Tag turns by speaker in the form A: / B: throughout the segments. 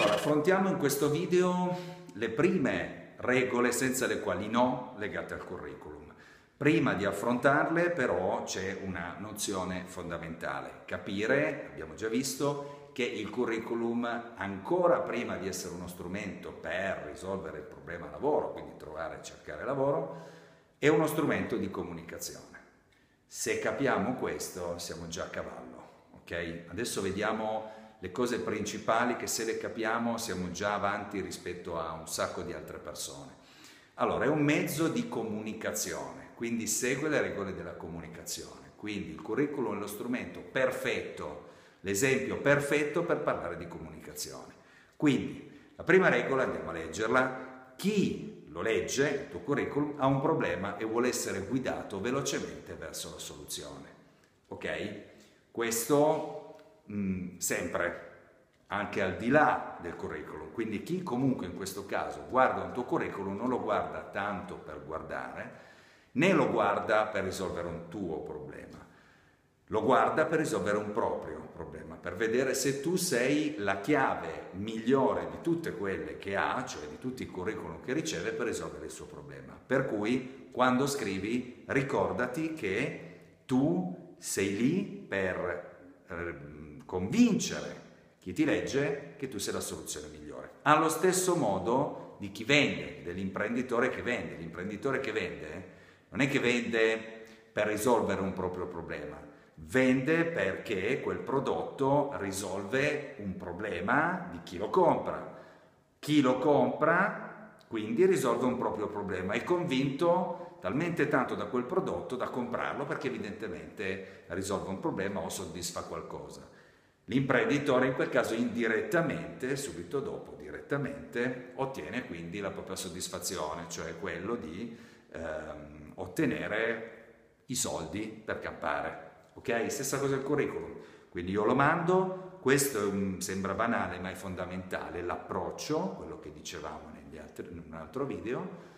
A: Affrontiamo in questo video le prime regole senza le quali no legate al curriculum. Prima di affrontarle però c'è una nozione fondamentale, capire, abbiamo già visto, che il curriculum ancora prima di essere uno strumento per risolvere il problema lavoro, quindi trovare e cercare lavoro, è uno strumento di comunicazione. Se capiamo questo siamo già a cavallo, ok? Adesso vediamo le cose principali che se le capiamo siamo già avanti rispetto a un sacco di altre persone. Allora, è un mezzo di comunicazione, quindi segue le regole della comunicazione. Quindi il curriculum è lo strumento perfetto, l'esempio perfetto per parlare di comunicazione. Quindi, la prima regola, andiamo a leggerla, chi lo legge, il tuo curriculum, ha un problema e vuole essere guidato velocemente verso la soluzione. Ok? Questo mh, mm, sempre, anche al di là del curriculum. Quindi chi comunque in questo caso guarda un tuo curriculum non lo guarda tanto per guardare, né lo guarda per risolvere un tuo problema. Lo guarda per risolvere un proprio problema, per vedere se tu sei la chiave migliore di tutte quelle che ha, cioè di tutti i curriculum che riceve per risolvere il suo problema. Per cui quando scrivi ricordati che tu sei lì per eh, convincere chi ti legge che tu sei la soluzione migliore. Allo stesso modo di chi vende, dell'imprenditore che vende. L'imprenditore che vende non è che vende per risolvere un proprio problema, vende perché quel prodotto risolve un problema di chi lo compra. Chi lo compra quindi risolve un proprio problema, è convinto talmente tanto da quel prodotto da comprarlo perché evidentemente risolve un problema o soddisfa qualcosa. L'imprenditore in quel caso indirettamente, subito dopo, direttamente, ottiene quindi la propria soddisfazione, cioè quello di ehm, ottenere i soldi per campare. Ok? Stessa cosa il curriculum. Quindi io lo mando, questo un, sembra banale ma è fondamentale, l'approccio, quello che dicevamo altri, in un altro video,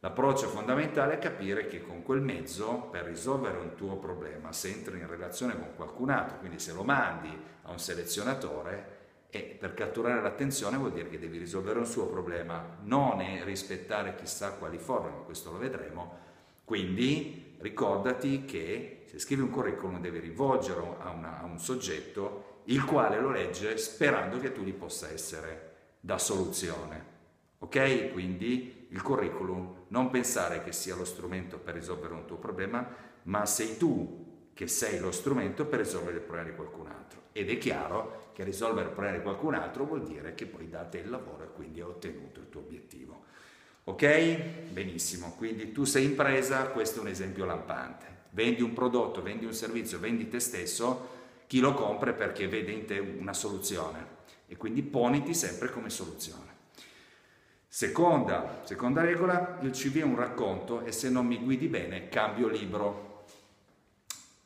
A: L'approccio fondamentale è capire che con quel mezzo, per risolvere un tuo problema, se entri in relazione con qualcun altro, quindi se lo mandi a un selezionatore, e per catturare l'attenzione vuol dire che devi risolvere un suo problema, non rispettare chissà quali forme, ma questo lo vedremo. Quindi ricordati che se scrivi un curriculum devi rivolgerlo a, una, a un soggetto il quale lo legge sperando che tu gli possa essere da soluzione. Ok? Quindi il curriculum non pensare che sia lo strumento per risolvere un tuo problema, ma sei tu che sei lo strumento per risolvere il problema di qualcun altro. Ed è chiaro che risolvere il problema di qualcun altro vuol dire che poi date il lavoro e quindi hai ottenuto il tuo obiettivo. Ok? Benissimo, quindi tu sei impresa, questo è un esempio lampante. Vendi un prodotto, vendi un servizio, vendi te stesso, chi lo compra perché vede in te una soluzione e quindi poniti sempre come soluzione. Seconda, seconda regola, il CV è un racconto e se non mi guidi bene cambio libro.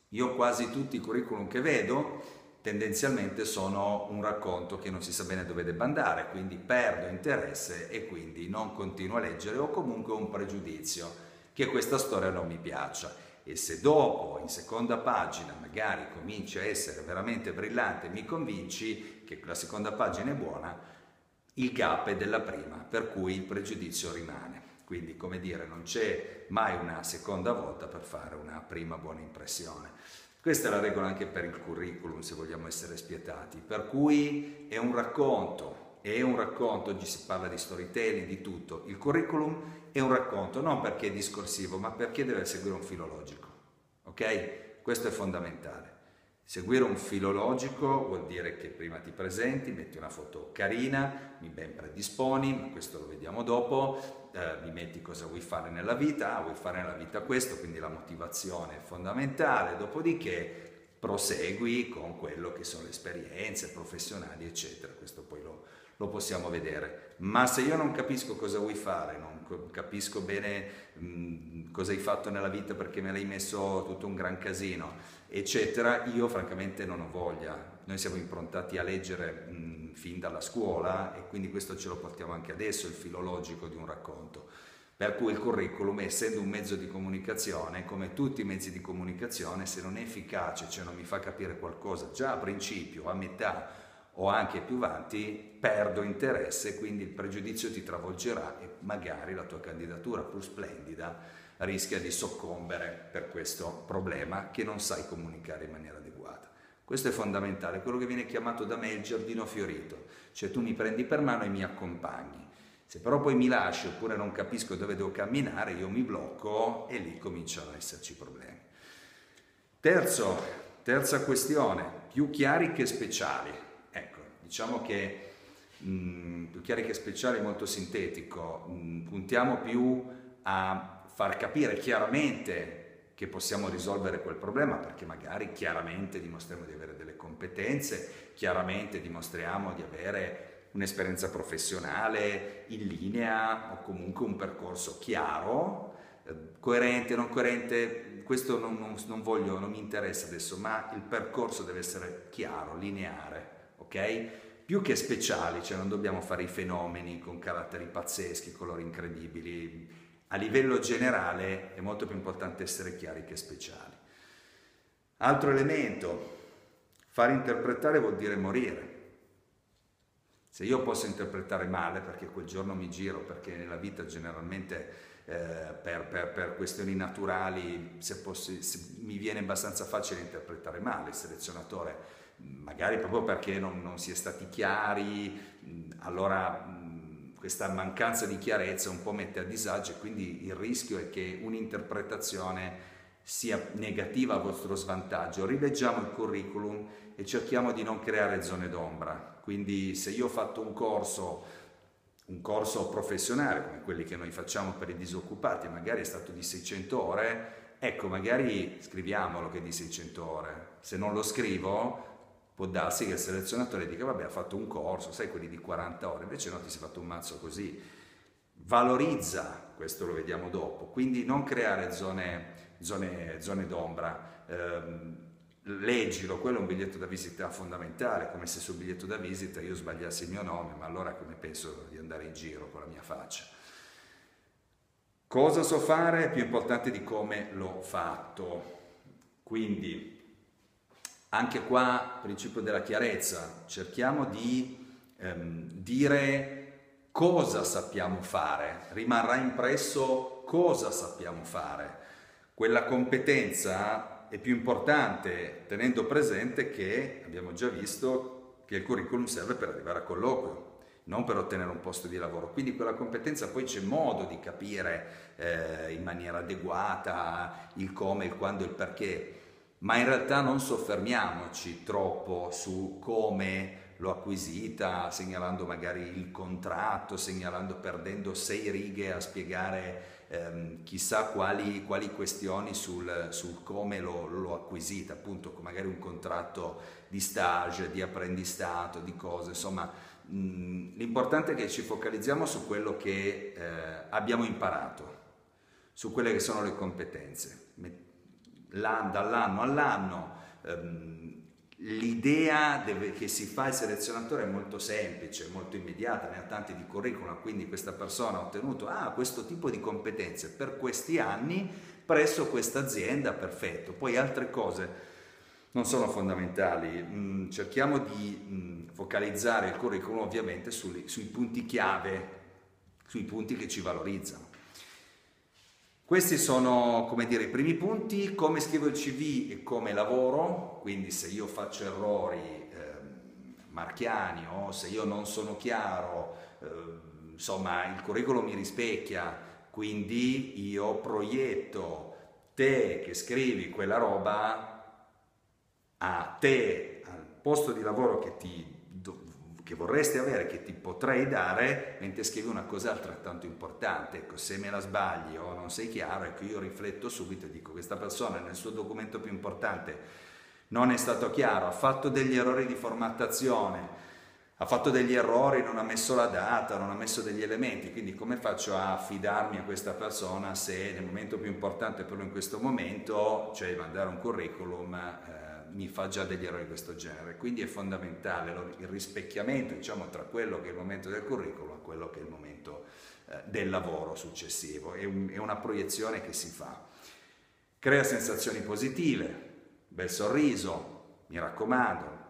A: Io quasi tutti i curriculum che vedo tendenzialmente sono un racconto che non si sa bene dove debba andare, quindi perdo interesse e quindi non continuo a leggere o comunque un pregiudizio che questa storia non mi piaccia. E se dopo, in seconda pagina, magari cominci a essere veramente brillante mi convinci che la seconda pagina è buona, il gap è della prima, per cui il pregiudizio rimane. Quindi, come dire, non c'è mai una seconda volta per fare una prima buona impressione. Questa è la regola anche per il curriculum, se vogliamo essere spietati. Per cui è un racconto, è un racconto, oggi si parla di storytelling, di tutto. Il curriculum è un racconto, non perché è discorsivo, ma perché deve seguire un filo logico. Ok? Questo è fondamentale. Seguire un filologico vuol dire che prima ti presenti, metti una foto carina, mi ben predisponi, ma questo lo vediamo dopo, eh, mi metti cosa vuoi fare nella vita, ah, vuoi fare nella vita questo, quindi la motivazione è fondamentale, dopodiché prosegui con quello che sono le esperienze professionali, eccetera, questo poi lo, lo possiamo vedere. Ma se io non capisco cosa vuoi fare, non capisco bene mh, cosa hai fatto nella vita perché me l'hai messo tutto un gran casino, eccetera, io francamente non ho voglia. Noi siamo improntati a leggere mh, fin dalla scuola e quindi questo ce lo portiamo anche adesso, il filologico di un racconto. Per cui il curriculum, essendo un mezzo di comunicazione, come tutti i mezzi di comunicazione, se non è efficace, cioè non mi fa capire qualcosa già a principio, a metà o anche più avanti, perdo interesse, quindi il pregiudizio ti travolgerà e magari la tua candidatura pur splendida rischia di soccombere per questo problema che non sai comunicare in maniera adeguata. Questo è fondamentale, quello che viene chiamato da me il giardino fiorito, cioè tu mi prendi per mano e mi accompagni. Se però poi mi lasci oppure non capisco dove devo camminare, io mi blocco e lì cominciano ad esserci problemi. Terzo, terza questione, più chiari che speciali. Ecco, diciamo che mh, mm, più chiari che speciali è molto sintetico, mh, mm, puntiamo più a far capire chiaramente che possiamo risolvere quel problema perché magari chiaramente dimostriamo di avere delle competenze, chiaramente dimostriamo di avere un'esperienza professionale in linea o comunque un percorso chiaro, eh, coerente, non coerente, questo non, non, non, voglio, non mi interessa adesso, ma il percorso deve essere chiaro, lineare, ok? Più che speciali, cioè non dobbiamo fare i fenomeni con caratteri pazzeschi, colori incredibili. A livello generale è molto più importante essere chiari che speciali. Altro elemento, far interpretare vuol dire morire. Se io posso interpretare male perché quel giorno mi giro, perché nella vita generalmente eh, per, per, per, questioni naturali se posso, se mi viene abbastanza facile interpretare male il selezionatore, magari proprio perché non, non si è stati chiari, allora questa mancanza di chiarezza un po' mette a disagio e quindi il rischio è che un'interpretazione sia negativa a vostro svantaggio. Rileggiamo il curriculum e cerchiamo di non creare zone d'ombra. Quindi se io ho fatto un corso, un corso professionale come quelli che noi facciamo per i disoccupati, magari è stato di 600 ore, ecco, magari scriviamolo che è di 600 ore. Se non lo scrivo, può darsi che il selezionatore dica vabbè ha fatto un corso, sai quelli di 40 ore, invece no ti sei fatto un mazzo così. Valorizza, questo lo vediamo dopo, quindi non creare zone, zone, zone d'ombra. Eh, leggilo, quello è un biglietto da visita fondamentale, come se sul biglietto da visita io sbagliassi il mio nome, ma allora come penso di andare in giro con la mia faccia? Cosa so fare è più importante di come l'ho fatto. Quindi, anche qua, principio della chiarezza, cerchiamo di ehm, dire cosa sappiamo fare, rimarrà impresso cosa sappiamo fare. Quella competenza è più importante tenendo presente che abbiamo già visto che il curriculum serve per arrivare a colloquio, non per ottenere un posto di lavoro. Quindi quella competenza poi c'è modo di capire eh, in maniera adeguata il come, il quando e il perché, ma in realtà non soffermiamoci troppo su come l'ho acquisita, segnalando magari il contratto, segnalando, perdendo sei righe a spiegare ehm, chissà quali, quali, questioni sul, sul come l'ho, l'ho, acquisita, appunto magari un contratto di stage, di apprendistato, di cose, insomma mh, l'importante è che ci focalizziamo su quello che eh, abbiamo imparato, su quelle che sono le competenze. L'anno, dall'anno all'anno ehm, L'idea deve, che si fa il selezionatore è molto semplice, molto immediata, ne ha tanti di curriculum, quindi questa persona ha ottenuto ah, questo tipo di competenze per questi anni presso questa azienda, perfetto. Poi altre cose non sono fondamentali, mm, cerchiamo di mm, focalizzare il curriculum ovviamente sui, sui punti chiave, sui punti che ci valorizzano. Questi sono, come dire, i primi punti, come scrivo il CV e come lavoro, quindi se io faccio errori eh, marchiani o se io non sono chiaro, eh, insomma il curriculum mi rispecchia, quindi io proietto te che scrivi quella roba a te, al posto di lavoro che ti che vorresti avere, che ti potrei dare, mentre scrivi una cosa altrettanto importante. Ecco, se me la sbagli o non sei chiaro, ecco, io rifletto subito e dico questa persona nel suo documento più importante non è stato chiaro, ha fatto degli errori di formattazione, ha fatto degli errori, non ha messo la data, non ha messo degli elementi, quindi come faccio a affidarmi a questa persona se nel momento più importante per lui in questo momento, cioè mandare un curriculum, eh, mi fa già degli errori di questo genere. Quindi è fondamentale il rispecchiamento diciamo, tra quello che è il momento del curriculum e quello che è il momento eh, del lavoro successivo. È, un, è una proiezione che si fa. Crea sensazioni positive, bel sorriso, mi raccomando,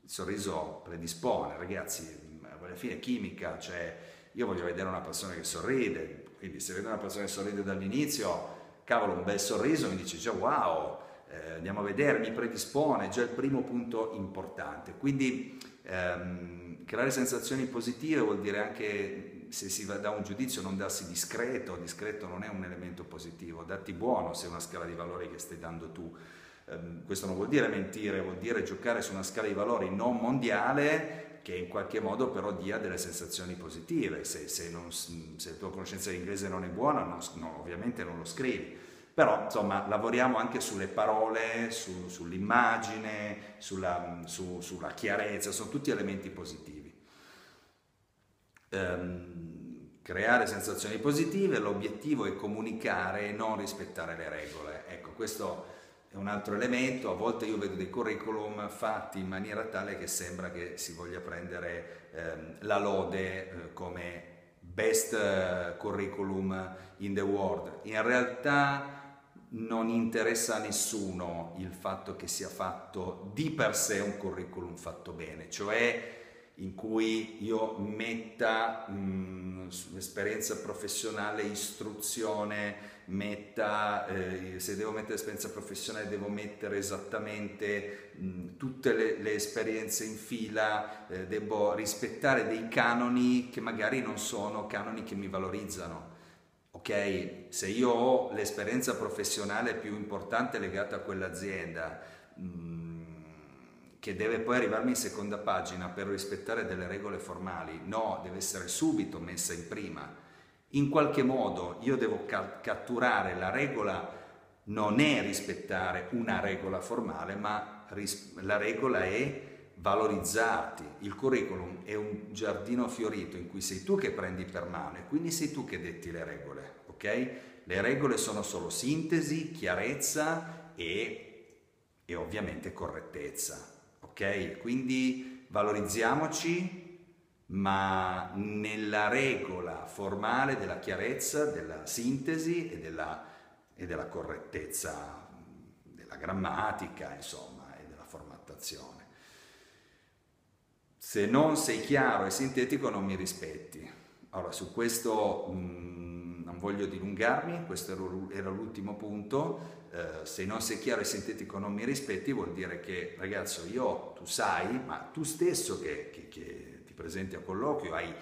A: il sorriso predispone, ragazzi, alla fine chimica, cioè io voglio vedere una persona che sorride, quindi se vedo una persona che sorride dall'inizio, cavolo, un bel sorriso mi dice già wow, eh, andiamo a vedere, mi predispone, già il primo punto importante. Quindi ehm, creare sensazioni positive vuol dire anche se si va da un giudizio non darsi discreto, discreto non è un elemento positivo, datti buono se è una scala di valori che stai dando tu. Um, questo non vuol dire mentire, vuol dire giocare su una scala di valori non mondiale che in qualche modo però dia delle sensazioni positive. Se, se, non, se la tua conoscenza di inglese non è buona, non, no, ovviamente non lo scrivi. Però insomma lavoriamo anche sulle parole, su, sull'immagine, sulla, su, sulla chiarezza, sono tutti elementi positivi ehm, creare sensazioni positive, l'obiettivo è comunicare e non rispettare le regole. Ecco, questo è un altro elemento, a volte io vedo dei curriculum fatti in maniera tale che sembra che si voglia prendere ehm, la lode eh, come best eh, curriculum in the world. In realtà non interessa a nessuno il fatto che sia fatto di per sé un curriculum fatto bene, cioè in cui io metta mh, esperienza professionale, istruzione, metta, eh, se devo mettere esperienza professionale devo mettere esattamente mh, tutte le, le, esperienze in fila, eh, devo rispettare dei canoni che magari non sono canoni che mi valorizzano. Ok, se io ho l'esperienza professionale più importante legata a quell'azienda, mh, che deve poi arrivarmi in seconda pagina per rispettare delle regole formali, no, deve essere subito messa in prima. In qualche modo io devo ca- catturare la regola, non è rispettare una regola formale, ma ris- la regola è valorizzarti. Il curriculum è un giardino fiorito in cui sei tu che prendi per mano e quindi sei tu che detti le regole, ok? Le regole sono solo sintesi, chiarezza e, e ovviamente correttezza ok? Quindi valorizziamoci, ma nella regola formale della chiarezza, della sintesi e della, e della correttezza della grammatica, insomma, e della formattazione. Se non sei chiaro e sintetico non mi rispetti. Allora, su questo mh, mm, non voglio dilungarmi, questo era l'ultimo punto, eh, se non sei chiaro e sintetico non mi rispetti, vuol dire che ragazzo io, tu sai, ma tu stesso che, che, che ti presenti a colloquio hai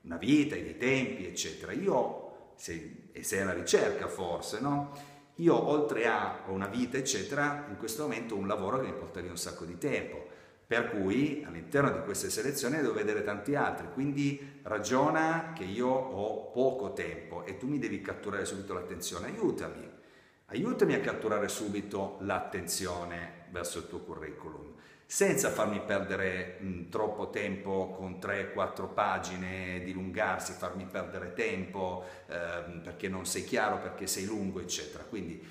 A: una vita, hai dei tempi, eccetera. Io, sei, e sei alla ricerca forse, no? Io oltre a una vita, eccetera, in questo momento ho un lavoro che mi porta via un sacco di tempo. Per cui all'interno di queste selezioni devo vedere tanti altri, quindi ragiona che io ho poco tempo e tu mi devi catturare subito l'attenzione, aiutami, aiutami a catturare subito l'attenzione verso il tuo curriculum, senza farmi perdere mh, troppo tempo con 3-4 pagine, dilungarsi, farmi perdere tempo eh, perché non sei chiaro, perché sei lungo, eccetera. Quindi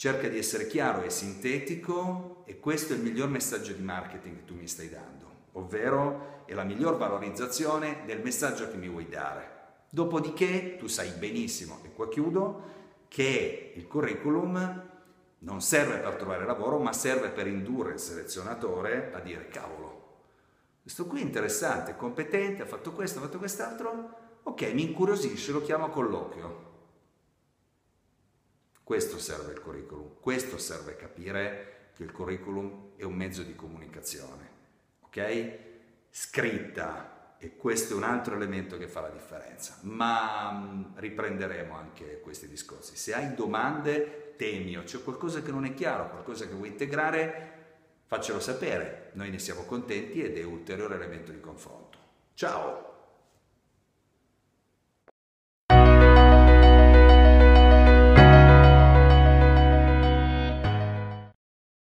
A: cerca di essere chiaro e sintetico e questo è il miglior messaggio di marketing che tu mi stai dando, ovvero è la miglior valorizzazione del messaggio che mi vuoi dare. Dopodiché tu sai benissimo, e qua chiudo, che il curriculum non serve per trovare lavoro, ma serve per indurre il selezionatore a dire cavolo, questo qui è interessante, competente, ha fatto questo, ha fatto quest'altro, ok, mi incuriosisce, lo chiamo a colloquio. Questo serve il curriculum, questo serve capire che il curriculum è un mezzo di comunicazione, ok? Scritta, e questo è un altro elemento che fa la differenza, ma riprenderemo anche questi discorsi. Se hai domande, temi o c'è qualcosa che non è chiaro, qualcosa che vuoi integrare, faccelo sapere, noi ne siamo contenti ed è un ulteriore elemento di confronto. Ciao!